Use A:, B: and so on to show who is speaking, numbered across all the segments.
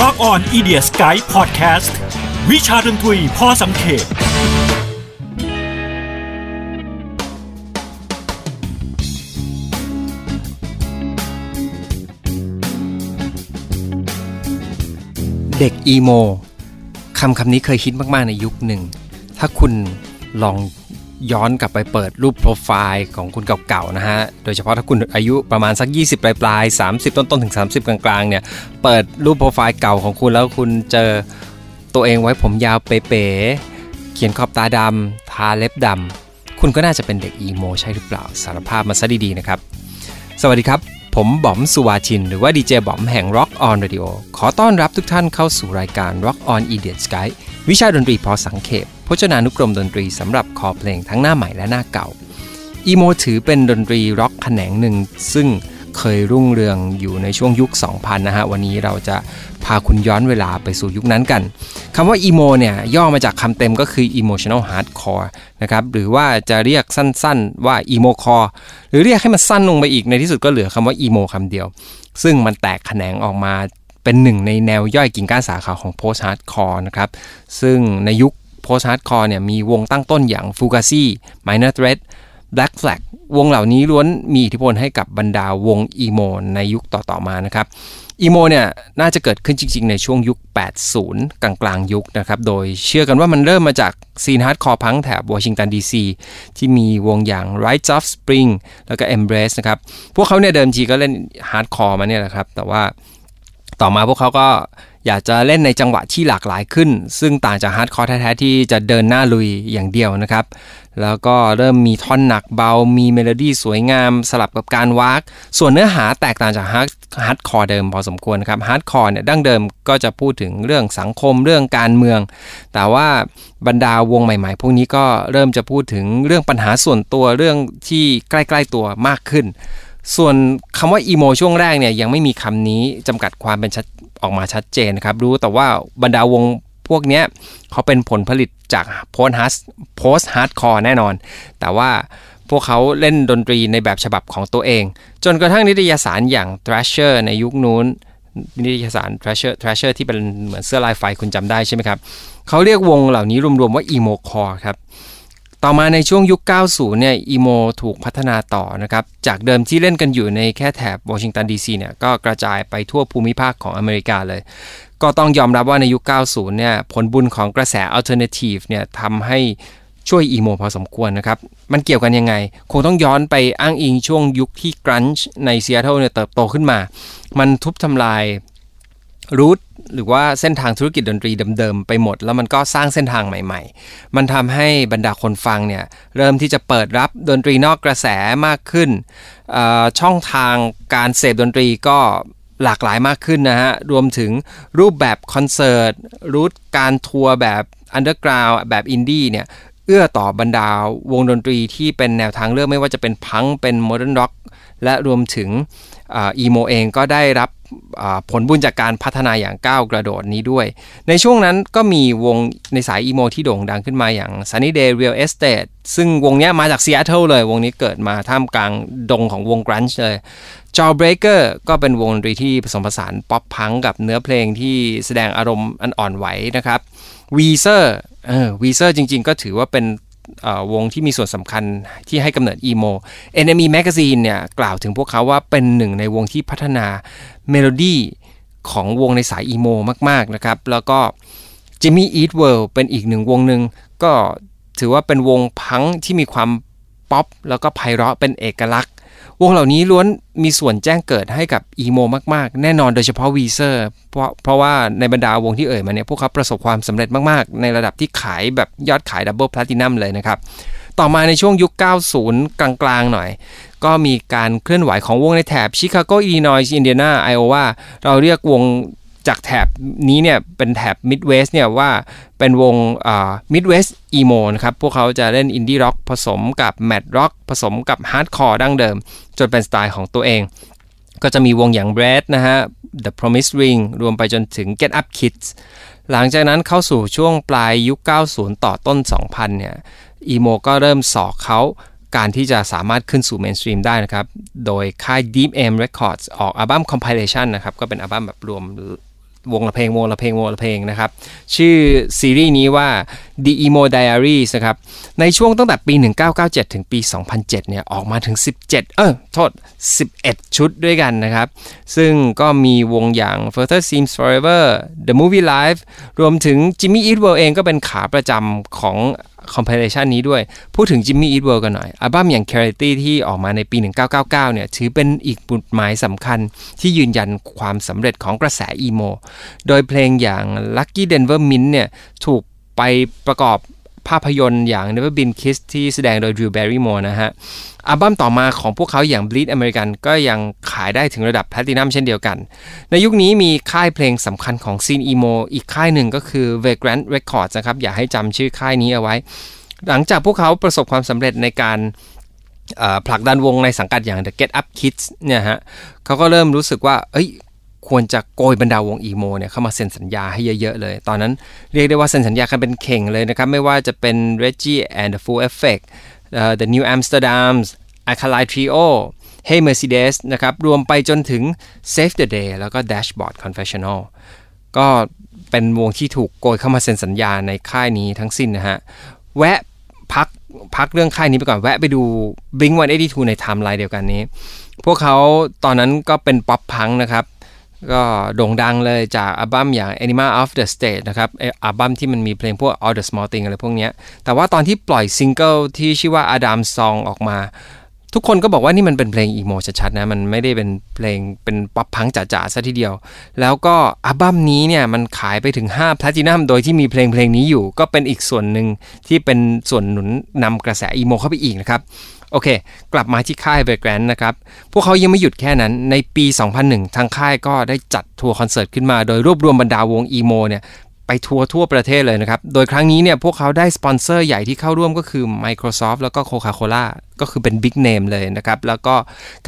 A: Rock on i d i a Sky Podcast วิชาดนตรีพอสังเขต
B: เด็กอีโมคำคำนี้เคยฮิตมาก ๆ ในยุคหนึ่ง ถ้าคุณลอง ย้อนกลับไปเปิดรูปโปรไฟล์ของคุณเก่าๆนะฮะ โดยเฉพาะถ้าคุณอายุประมาณสัก 20 ปลายๆ30 ต้นๆถึง 30 กลางๆเนี่ย เปิดรูปโปรไฟล์เก่าของคุณแล้วคุณเจอตัวเองไว้ผมยาวเป๋ๆเขียนขอบตาดำทาเล็บดำคุณก็น่าจะเป็นเด็กอีโมใช่หรือเปล่าสารภาพมาซะดีๆนะครับ สวัสดีครับ ผมบอมสุวาชิน หรือว่าดีเจบอมแห่ง Rock On Radio ขอต้อนรับทุกท่านเข้าสู่รายการ Rock On Idiot Sky วิชาดนตรีพอสังเขป พจนานุกรมดนตรีสำหรับคอเพลงทั้งหน้าใหม่และหน้าเก่า อีโมถือเป็นดนตรีร็อกแขนงหนึ่ง ซึ่งเคยรุ่งเรืองอยู่ในช่วงยุค 2000 นะฮะ วันนี้เราจะพาคุณย้อนเวลาไปสู่ยุคนั้นกันคำว่าอีโมเนี่ยย่อมาจากคำเต็มก็คือ emotional hardcore นะครับหรือว่าจะเรียกสั้นๆว่า emo core หรือเรียกให้มันสั้นลงไปอีกในที่สุดก็เหลือคำว่าอีโมคำเดียว ซึ่งมันแตกแขนงออกมาเป็นหนึ่งในแนวย่อยกิ่งก้านสาขาของ post hardcore นะครับซึ่งในยุค post hardcore เนี่ยมีวงตั้งต้นอย่าง Fugazi Minor Threat Black Flag วงเหล่านี้ล้วนมีอิทธิพลให้กับบรรดาวง emo ในยุคต่อๆมานะครับ emo เนี่ยน่าจะเกิดขึ้นจริงๆ ในช่วงยุค 80 กลางๆ ยุคนะครับ โดยเชื่อกันว่ามันเริ่มมาจาก scene hardcore punk แถบวอชิงตันดีซีที่มีวงอย่าง r i g h t of Spring แล้วก็ Embrace นะครับ พวกเขาเนี่ยเดิมทีก็เล่น hardcore มาเนี่ยแหละครับ แต่ว่าต่อมาพวกเขาก็ อยากจะเล่นในจังหวะที่หลากหลายขึ้น ซึ่งต่างจากฮาร์ดคอร์แท้ๆที่จะเดินหน้าลุยอย่างเดียวนะครับ แล้วก็เริ่มมีท่อนหนักเบา มีเมโลดี้สวยงาม สลับกับการว้ากส่วนเนื้อหาแตกต่างจากฮาร์ดฮาร์ดคอร์เดิมพอสมควรครับฮาร์ดคอร์เนี่ยดั้งเดิมก็จะพูดถึงเรื่องสังคมเรื่องการเมือง แต่ว่าบรรดาวงใหม่ ๆ พวกนี้ก็เริ่มจะพูดถึงเรื่องปัญหาส่วนตัวเรื่องที่ใกล้ๆตัวมากขึ้นส่วนคำว่าอีโมช่วงแรกเนี่ยยังไม่มีคำนี้จำกัดความเป็นชัด ออกมาชัดเจนนะครับรู้แต่ว่าบรรดาวงพวกนี้เขาเป็นผลผลิตจาก post-hard post-hardcore แน่นอน แต่ว่าพวกเขาเล่นดนตรีในแบบฉบับของตัวเอง จนกระทั่งนิตยสารอย่าง Thrasher ในยุคนู้นนิตยสาร Thrasher Thrasher ที่เป็นเหมือนเสื้อลายไฟคุณจำได้ใช่ไหมครับ เขาเรียกวงเหล่านี้รวมๆว่า emo core ครับ ต่อมาในช่วงยุค 90 เนี่ยอีโมถูกพัฒนาต่อนะครับ จากเดิมที่เล่นกันอยู่ในแค่แถบวอชิงตันดีซีเนี่ยก็กระจายไปทั่วภูมิภาคของอเมริกาเลย ก็ต้องยอมรับว่าในยุค 90 เนี่ยผลบุญของกระแสอัลเทอร์เนทีฟเนี่ยทำให้ช่วยอีโมพอสมควรนะครับ มันเกี่ยวกันยังไง คงต้องย้อนไปอ้างอิงช่วงยุคที่กรันช์ในซีแอตเทิลเนี่ยเติบโตขึ้นมา มันทุบทำลาย route หรือว่าเส้นทางธุรกิจดนตรีเดิมๆไปหมด แล้วมันก็สร้างเส้นทางใหม่ ๆ มันทำให้บรรดาคนฟังเนี่ยเริ่มที่จะเปิดรับดนตรีนอกกระแสมากขึ้น ช่องทางการเสพดนตรีก็หลากหลายมากขึ้นนะฮะ รวมถึงรูปแบบคอนเสิร์ต route การทัวร์แบบ underground แบบอินดี้เนี่ย เอื้อต่อบรรดาวงดนตรีที่เป็นแนวทางเลือกไม่ว่าจะเป็นพังก์ เป็น modern rock และรวมถึงอีโมเองก็ได้รับผลบุญจากการพัฒนาอย่างก้าวกระโดดนี้ด้วย ในช่วงนั้นก็มีวงในสายอีโมที่โด่งดังขึ้นมาอย่าง Sunny Day Real Estate ซึ่งวงนี้มาจากซีแอตเทิลเลยวงนี้เกิดมาท่ามกลางดงของวงกรันช์เลย Jawbreaker ก็เป็นวงดนตรีที่ผสมผสานป๊อปพังก์กับเนื้อเพลงที่แสดงอารมณ์อันอ่อนไหวนะครับ Weezer เออ Weezer จริงๆ ก็ถือว่าเป็น วงที่มีส่วนสำคัญที่ให้กำเนิดอีโม NME Magazine เนี่ยกล่าวถึงพวกเขาว่าเป็นหนึ่งในวงที่พัฒนาเมโลดี้ของวงในสายอีโมมาก ๆ นะครับ แล้วก็ Jimmy Eat World เป็นอีกหนึ่งวงหนึ่งก็ถือว่าเป็นวงพังก์ที่มีความป๊อปแล้วก็ไพเราะเป็นเอกลักษณ์ วงเหล่านี้ล้วนมีส่วนแจ้งเกิดให้กับอีโมมากๆ แน่นอนโดยเฉพาะ Weezer เพราะเพราะว่าในบรรดาวงที่เอ่ยมาเนี่ยพวกเขาประสบความสำเร็จมากๆ ในระดับที่ขายแบบยอดขาย double platinum เลยนะครับ ต่อมาในช่วงยุค 90 กลางๆ หน่อย ก็มีการเคลื่อนไหวของวงในแถบชิคาโกอิลลินอยส์อินเดียนาไอโอวาเราเรียกวง จากแถบนี้เนี่ยเป็นแถบ Midwest เนี่ยว่าเป็นวง Midwest emo นะครับ พวกเขาจะเล่นอินดี้ร็อกผสมกับ math rock ผสมกับฮาร์ดคอร์ดั้งเดิม จนเป็นสไตล์ของตัวเอง ก็จะมีวงอย่าง b r a d นะฮะ The Promise Ring รวมไปจนถึง Get Up Kids หลังจากนั้นเข้าสู่ช่วงปลายยุค 90 ต่อต้น 2000 เนี่ยอีโมก็เริ่มส่อเค้าการที่จะสามารถขึ้นสู่ mainstream ได้นะครับ โดยค่าย Deep Elm Records ออกอัลบั้ม compilation นะครับ ก็เป็นอัลบั้มแบบรวม วงละเพลงวงละเพลงวงละเพลงนะครับ ชื่อซีรีส์นี้ว่า The Emo Diaries นะครับ ในช่วงตั้งแต่ปี 1997 ถึงปี 2007 เนี่ย ออกมาถึง 17 เออโทษ 11 ชุดด้วยกันนะครับ ซึ่งก็มีวงอย่าง Further Seems Forever The Movielife รวมถึง Jimmy Eat World เองก็เป็นขาประจำของ compilation นี้ด้วย พูดถึง Jimmy Eat World กันหน่อย อัลบั้มอย่าง Clarity ที่ออกมาในปี 1999 เนี่ย ถือเป็นอีกหมุดหมายสำคัญที่ยืนยันความสำเร็จของกระแสอีโม โดยเพลงอย่าง Lucky Denver Mint เนี่ย ถูกไปประกอบ ภาพยนตร์อย่าง Never Been Kissed ที่แสดงโดย Drew Barrymore นะฮะ อัลบั้มต่อมาของพวกเขาอย่าง Bleed American ก็ยังขายได้ถึงระดับแพลตินัมเช่นเดียวกัน ในยุคนี้มีค่ายเพลงสำคัญของซีนอีโมอีกค่ายหนึ่งก็คือ Vagrant Records นะครับ อย่าให้จำชื่อค่ายนี้เอาไว้ หลังจากพวกเขาประสบความสำเร็จในการผลักดันวงในสังกัดอย่าง The Get Up Kids เนี่ยฮะเขาก็เริ่มรู้สึกว่า เอ้ย ควรจะโกยบรรดาวงอีโมเนี่ยเข้ามาเซ็นสัญญาให้เยอะๆเลย ตอนนั้นเรียกได้ว่าเซ็นสัญญากันเป็นเข่งเลยนะครับ ไม่ว่าจะเป็น Reggie and the Full Effect uh, The New Amsterdams Alkaline Trio Hey Mercedes นะครับ รวมไปจนถึง Save the Day แล้วก็ Dashboard Confessional ก็เป็นวงที่ถูกโกยเข้ามาเซ็นสัญญาในค่ายนี้ทั้งสิ้นนะฮะ แวะพักพักเรื่องค่ายนี้ไปก่อน แวะไปดู Blink 182 ในไทม์ไลน์เดียวกันนี้ พวกเขาตอนนั้นก็เป็นป๊อปพังก์นะครับ ก็โด่งดังเลยจากอัลบั้มอย่าง Enema of the State นะครับอัลบั้มที่มันมีเพลงพวก All the Small Things อะไรพวกนี้แต่ว่าตอนที่ปล่อยซิงเกิลที่ชื่อว่า Adam's Song ออกมา ทุกคนก็บอกว่านี่มันเป็นเพลงอีโมชัดๆนะ มันไม่ได้เป็นเพลงเป็นป๊อปพังก์จ๋าๆซะทีเดียว แล้วก็อัลบั้มนี้เนี่ยมันขายไปถึง5แพลตินัมโดยที่มีเพลงเพลงนี้อยู่ ก็เป็นอีกส่วนหนึ่งที่เป็นส่วนหนุนนำกระแสอีโมเข้าไปอีกนะครับ โอเค กลับมาที่ค่าย Vagrant นะครับ พวกเขายังไม่หยุดแค่นั้น ในปี 2001 ทางค่ายก็ได้จัดทัวร์คอนเสิร์ตขึ้นมา โดยรวบรวมบรรดาวงอีโมเนี่ยไปทัวร์ทั่วประเทศเลยนะครับ โดยครั้งนี้เนี่ยพวกเขาได้สปอนเซอร์ใหญ่ที่เข้าร่วมก็คือ Microsoft แล้วก็ Coca-Cola ก็คือเป็น big name เลยนะครับ แล้วก็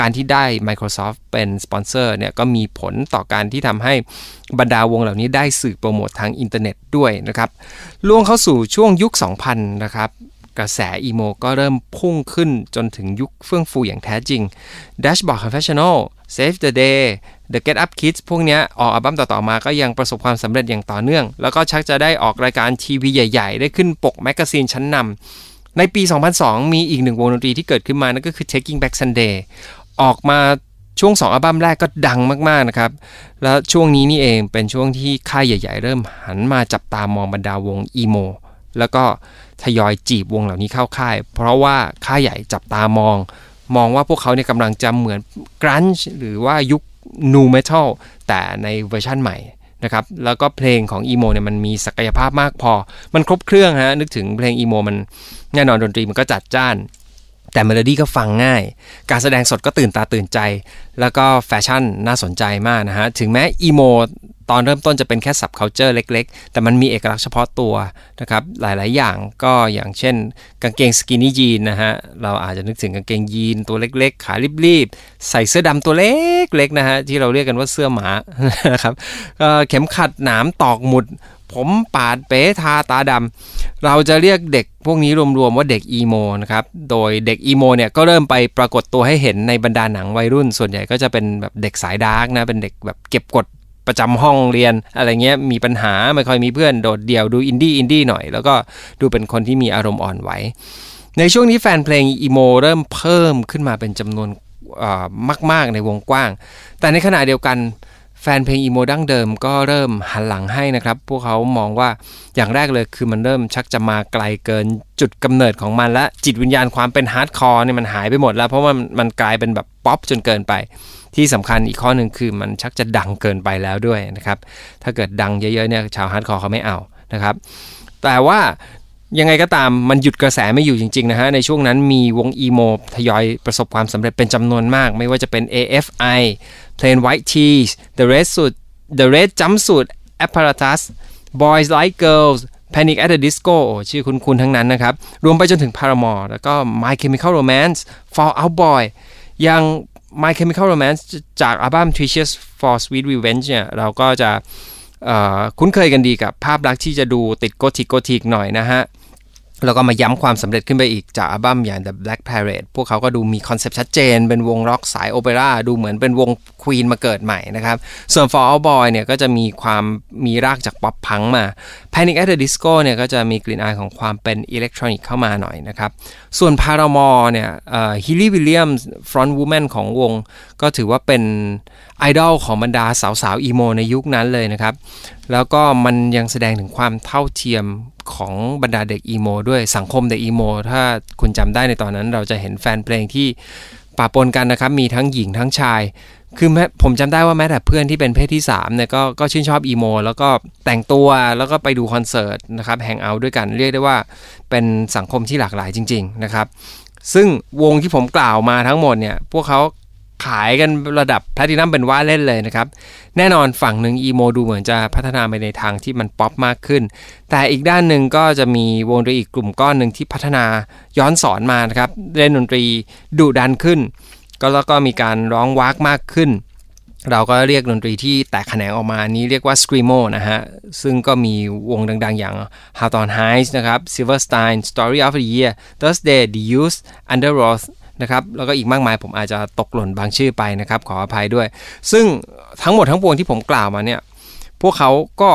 B: การที่ได้ Microsoft เป็นสปอนเซอร์เนี่ยก็มีผลต่อการที่ทำให้บรรดาวงเหล่านี้ได้สื่อโปรโมททางอินเทอร์เน็ตด้วยนะครับล่วงเข้าสู่ช่วงยุค 2000 นะครับ กระแสอีโมก็เริ่มพุ่งขึ้นจนถึงยุคเฟื่องฟูอย่างแท้จริง Dashboard Confessional Saves the Day The Get Up Kids พวกนี้ออกอัลบั้มต่อๆมาก็ยังประสบความสำเร็จอย่างต่อเนื่อง แล้วก็ชักจะได้ออกรายการทีวีใหญ่ ๆ ได้ขึ้นปกแมกกาซีนชั้นนำในปี 2002 มีอีกหนึ่งวงดนตรีที่เกิดขึ้นมานั่นก็คือ Taking Back Sunday ออกมาช่วง 2 อัลบั้มแรกก็ดังมาก ๆ นะครับ แล้วช่วงนี้นี่เองเป็นช่วงที่ค่ายใหญ่ ๆ เริ่มหันมาจับตามองบรรดาวงอีโมแล้วก็ ทยอยจีบวงเหล่านี้เข้าค่าย เพราะว่าค่ายใหญ่จับตามอง มองว่าพวกเขาเนี่ยกำลังจะเหมือนกรันช์หรือว่ายุค nu metal แต่ในเวอร์ชั่นใหม่นะครับแล้วก็เพลงของอีโมเนี่ยมันมีศักยภาพมากพอ มันครบเครื่องฮะนึกถึงเพลงอีโมมันแน่นอนดนตรีมันก็จัดจ้าน แต่เมโลดี้ก็ฟังง่าย การแสดงสดก็ตื่นตาตื่นใจ แล้วก็แฟชั่นน่าสนใจมากนะฮะ ถึงแม้อีโม ตอนเริ่มต้นจะเป็นแค่ subculture เล็ก ๆ แต่มันมีเอกลักษณ์เฉพาะตัวนะครับ หลาย ๆ อย่างก็อย่างเช่น กางเกง skinny jeans นะฮะ เราอาจจะนึกถึงกางเกงยีนตัวเล็ก ๆ ขาลีบ ๆ ใส่เสื้อดำตัวเล็ก ๆ นะฮะ ที่เราเรียกกันว่าเสื้อหมานะครับเข็มขัดหนามตอกหมุด ผมปาดเป๋ทาตาดำเราจะเรียกเด็กพวกนี้รวม ๆ ว่าเด็กอีโมนะครับ โดยเด็กอีโมเนี่ยก็เริ่มไปปรากฏตัวให้เห็นในบรรดาหนังวัยรุ่น ส่วนใหญ่ก็จะเป็นแบบเด็กสายดาร์กนะ เป็นเด็กแบบเก็บกด ประจำห้องเรียนอะไรเงี้ยมีปัญหาไม่ค่อยมีเพื่อนโดดเดี่ยวดูอินดี้อินดี้หน่อย แล้วก็ดูเป็นคนที่มีอารมณ์อ่อนไหวในช่วงนี้แฟนเพลงอีโมเริ่มเพิ่มขึ้นมาเป็นจำนวนมาก ๆ ในวงกว้าง แต่ในขณะเดียวกันแฟนเพลงอีโมดั้งเดิมก็เริ่มหันหลังให้นะครับ พวกเขามองว่าอย่างแรกเลยคือมันเริ่มชักจะมาไกลเกินจุดกำเนิดของมันและจิตวิญญาณความเป็นฮาร์ดคอร์เนี่ยมันหายไปหมดแล้ว เพราะว่ามันกลายเป็นแบบป๊อปจนเกินไป ที่สำคัญอีกข้อหนึ่งคือมันชักจะดังเกินไปแล้วด้วยนะครับ ถ้าเกิดดังเยอะๆเนี่ยชาวฮาร์ดคอร์เขาไม่เอานะครับ แต่ว่ายังไงก็ตามมันหยุดกระแสไม่อยู่จริงๆนะฮะในช่วงนั้นมีวงอีโมทยอยประสบความสำเร็จเป็นจำนวนมาก ไม่ว่าจะเป็น AFI Plain White T's The Red Suit The Red Jumpsuit Apparatus Boys Like Girls Panic at the Disco ชื่อคุณๆทั้งนั้นนะครับ รวมไปจนถึง Paramore แล้วก็ My Chemical Romance Fall Out Boy ยัง My Chemical Romance จากอัลบั้ม Treasures for Sweet Revenge เนี่ยเราก็จะคุ้นเคยกันดีกับภาพลักษณ์ที่จะดูติดโกธิกโกธิกหน่อยนะฮะ แล้วก็มาย้ำความสำเร็จขึ้นไปอีกจากอัลบั้มอย่าง The Black Parade พวกเขาก็ดูมีคอนเซปต์ชัดเจน เป็นวงร็อกสายโอเปร่าดูเหมือนเป็นวงควีนมาเกิดใหม่นะครับ ส่วน Fall Out Boy เนี่ยก็จะมีความมีรากจาก pop punk มา Panic at the Disco เนี่ยก็จะมีกลิ่นอายของความเป็นอิเล็กทรอนิกส์เข้ามาหน่อยนะครับ ส่วน Paramore เนี่ย Hayley Williams frontwoman ของวง ก็ถือว่าเป็นไอดอลของบรรดาสาวๆอีโมในยุคนั้นเลยนะครับแล้วก็มันยังแสดงถึงความเท่าเทียม ของบรรดาเด็กอีโมด้วยสังคมเด็กอีโมถ้าคุณจำได้ในตอนนั้นเราจะเห็นแฟนเพลงที่ปะปนกันนะครับ มีทั้งหญิงทั้งชาย คือแม้ผมจำได้ว่าแม้แต่เพื่อนที่เป็นเพศที่3เนี่ยก็ก็ชื่นชอบอีโมแล้วก็แต่งตัวแล้วก็ไปดูคอนเสิร์ตนะครับแฮงเอาท์ด้วยกันเรียกได้ว่าเป็นสังคมที่หลากหลายจริง ๆนะครับ ซึ่งวงที่ผมกล่าวมาทั้งหมดเนี่ยพวกเขา ขายกันระดับแพลตินัมเป็นว่าเล่นเลยนะครับ แน่นอนฝั่งหนึ่งอีโมดูเหมือนจะพัฒนาไปในทางที่มันป๊อปมากขึ้น แต่อีกด้านหนึ่งก็จะมีวงดนตรีอีกกลุ่มก้อนหนึ่งที่พัฒนาย้อนสอนมานะครับ เล่นดนตรีดุดันขึ้น ก็แล้วก็มีการร้องวากมากขึ้น เราก็เรียกดนตรีที่แตกแขนงออกมานี้เรียกว่า Screamo นะฮะ ซึ่งก็มีวงดังๆ อย่าง Hawthorne Heights นะครับ Silverstein Story of the Year Thursday The Used Underworld นะครับแล้วก็อีกมากมายผมอาจจะตกหล่นบางชื่อไปนะครับขออภัยด้วย ซึ่งทั้งหมดทั้งปวงที่ผมกล่าวมาเนี่ยพวกเขาก็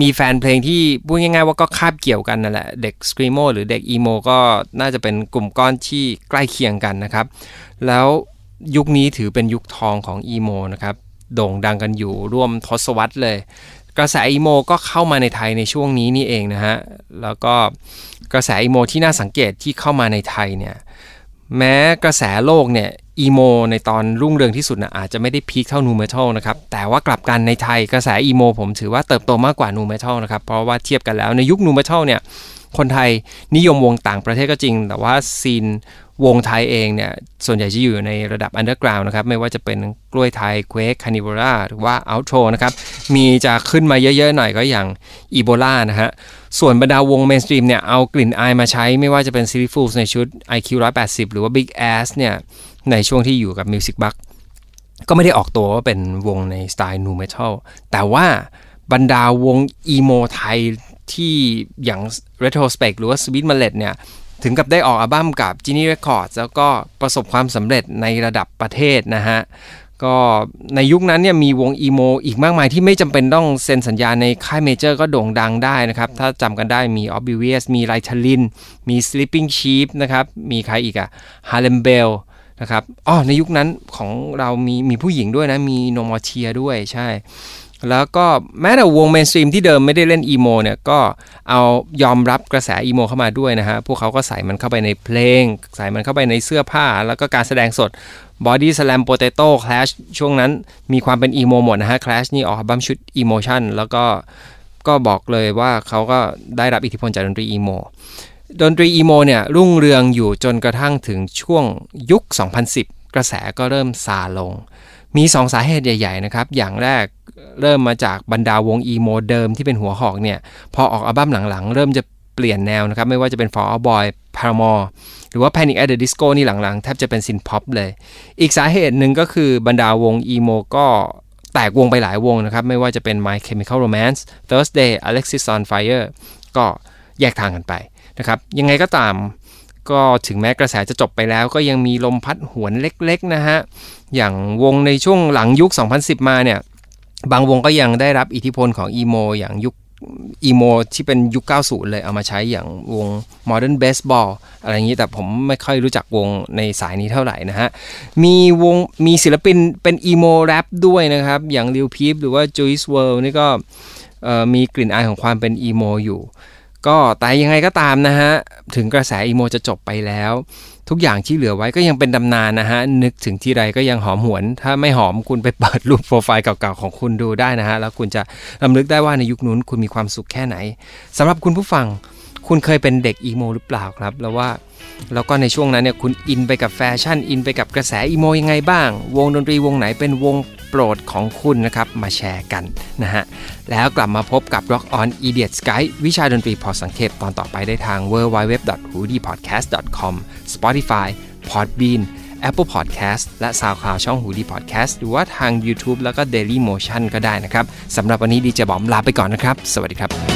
B: มีแฟนเพลงที่พูดง่ายๆว่าก็คาบเกี่ยวกันนั่นแหละ เด็ก screamo หรือเด็กอีโมก็น่าจะเป็นกลุ่มก้อนที่ใกล้เคียงกันนะครับ แล้วยุคนี้ถือเป็นยุคทองของอีโมนะครับโด่งดังกันอยู่ร่วมทศวรรษเลย กระแสอีโมก็เข้ามาในไทยในช่วงนี้นี่เองนะฮะแล้วก็กระแสอีโมที่น่าสังเกตที่เข้ามาในไทยเนี่ย แม้กระแสโลกเนี่ยอีโมในตอนรุ่งเรืองที่สุดนะอาจจะไม่ได้พีคเท่านูเมทัลนะครับ แต่ว่ากลับกันในไทยกระแสอีโมผมถือว่าเติบโตมากกว่านูเมทัลนะครับ เพราะว่าเทียบกันแล้วในยุคนูเมทัลเนี่ย คนไทยนิยมวงต่างประเทศก็จริง แต่ว่าซีนวงไทยเองเนี่ย ส่วนใหญ่จะอยู่ในระดับ underground นะครับ ไม่ว่าจะเป็นกล้วยไทย Quake Carnivora หรือว่าอัลโทรนะครับ มีจะขึ้นมาเยอะๆหน่อยก็อย่างอีโบลานะฮะ ส่วนบรรดาวง mainstream เนี่ย เอากลิ่นอายมาใช้ไม่ว่าจะเป็น Silly Fools ในชุด IQ 180 หรือว่า Big Ass เนี่ย ในช่วงที่อยู่กับ Music Box ก็ไม่ได้ออกตัวว่าเป็นวงในสไตล์นูเมทัลแต่ว่าบรรดาวงอีโมไทย ที่อย่าง Retrospect หรือว่า Sweet Mallet เนี่ยถึงกับได้ออกอัลบั้มกับ Genie Records แล้วก็ประสบความสำเร็จในระดับประเทศนะฮะ ก็ในยุคนั้นเนี่ยมีวงอีโมอีกมากมายที่ไม่จำเป็นต้องเซ็นสัญญาในค่ายเมเจอร์ก็โด่งดังได้นะครับ ถ้าจำกันได้มี Obvious มีไลท l ลิน มี Sleeping Sheep นะครับ มีใครอีกอะ Harlem Bell นะครับอ๋อในยุคนั้นของเรามีมีผู้หญิงด้วยนะ มี No More Tear ด้วยใช่ แล้วก็แม้แต่วง mainstream ที่เดิมไม่ได้เล่นอีโมเนี่ยก็เอายอมรับกระแสอีโมเข้ามาด้วยนะฮะ พวกเขาก็ใส่มันเข้าไปในเพลง ใส่มันเข้าไปในเสื้อผ้า แล้วก็การแสดงสด Bodyslam Potato Clash ช่วงนั้นมีความเป็นอีโมหมดนะฮะ Clash นี่ออกอัลบั้มชุด Emotion แล้วก็ก็บอกเลยว่าเขาก็ได้รับอิทธิพลจากดนตรีอีโมดนตรีอีโมเนี่ยรุ่งเรืองอยู่จนกระทั่งถึงช่วงยุค 2010 กระแสก็เริ่มซาลง มี 2 สาเหตุใหญ่ ๆ นะครับ อย่างแรก เริ่มมาจากบรรดาวงอีโมเดิมที่เป็นหัวหอกเนี่ย พอออกอัลบั้มหลังๆ เริ่มจะเปลี่ยนแนวนะครับ ไม่ว่าจะเป็น Fall Out Boy Paramore หรือว่า Panic at the Disco นี่หลังๆ แทบจะเป็น synth-pop เลย อีกสาเหตุหนึ่งก็คือบรรดาวงอีโมก็แตกวงไปหลายวงนะครับ ไม่ว่าจะเป็น My Chemical Romance Thursday Alexis on Fire ก็แยกทางกันไปนะครับ ยังไงก็ตามก็ถึงแม้กระแสจะจบไปแล้ว ก็ยังมีลมพัดหวนเล็กๆนะฮะ อย่างวงในช่วงหลังยุค 2010 มาเนี่ย บางวงก็ยังได้รับอิทธิพลของอีโมอย่างยุคอีโมที่เป็นยุค 90 เลยเอามาใช้อย่างวง Modern Baseball อะไรอย่างนี้แต่ผมไม่ค่อยรู้จักวงในสายนี้เท่าไหร่นะฮะ มีวงมีศิลปินเป็นอีโมแรปด้วยนะครับ อย่างลิวพีฟหรือว่า Juice WRLD นี่ก็มีกลิ่นอายของความเป็นอีโมอยู่ ก็แต่ยังไงก็ตามนะฮะ ถึงกระแสอีโมจะจบไปแล้ว ทุกอย่างที่เหลือไว้ก็ยังเป็นตำนานนะฮะ นึกถึงที่ไรก็ยังหอมหวน ถ้าไม่หอมคุณไปเปิดรูปโปรไฟล์เก่าๆของคุณดูได้นะฮะ แล้วคุณจะลำลึกได้ว่าในยุคนู้นคุณมีความสุขแค่ไหนสำหรับคุณผู้ฟัง คุณเคยเป็นเด็กอีโมหรือเปล่าครับ แล้วว่าแล้วก็ในช่วงนั้นเนี่ยคุณอินไปกับแฟชั่นอินไปกับกระแสอีโมยังไงบ้าง วงดนตรีวงไหนเป็นวงโปรดของคุณนะครับมาแชร์กันนะฮะแล้วกลับมาพบกับ Rock On Idiot's Guide วิชาดนตรีพอสังเขปตอนต่อไปได้ทาง www.hoodiepodcast.com Spotify Podbean Apple Podcast และ SoundCloud ช่อง Hoodie Podcast หรือว่าทาง YouTube แล้วก็ Dailymotion ก็ได้นะครับสำหรับวันนี้ดีเจบอมลาไปก่อนนะครับ สวัสดีครับ